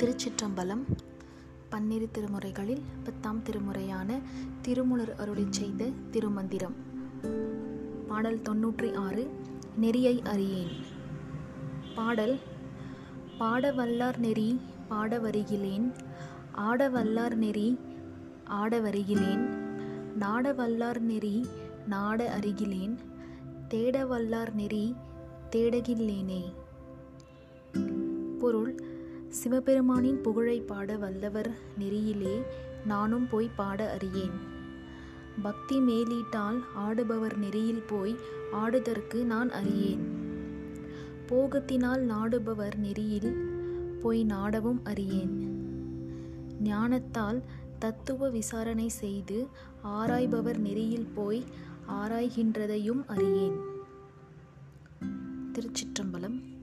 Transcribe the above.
திருச்சிற்றம்பலம் பன்னிரு திருமுறைகளில் பத்தாம் திருமுறையான திருமுலர் அருளை செய்த திருமந்திரம். பாடல் தொன்னூற்றி ஆறு நெறியை அறியேன். பாடல் பாடவல்லார் நெறி பாட வருகிலேன் ஆடவல்லார் நெறி ஆட வருகிலேன் நாடவல்லார் நெறி நாட அருகிலேன் தேடவல்லார் நெறி தேடகில்லேனே பொருள் சிவபெருமானின் புகழை பாட வல்லவர் நெறியிலே நானும் போய் பாட அறியேன். பக்தி மேலீட்டால் ஆடுபவர் நெறியில் போய் ஆடுதற்கு நான் அறியேன். போகத்தினால் நாடுபவர் நெறியில் போய் நாடவும் அறியேன். ஞானத்தால் தத்துவ விசாரணை செய்து ஆராய்பவர் நெறியில் போய் ஆராய்கின்றதையும் அறியேன். திருச்சிற்றம்பலம்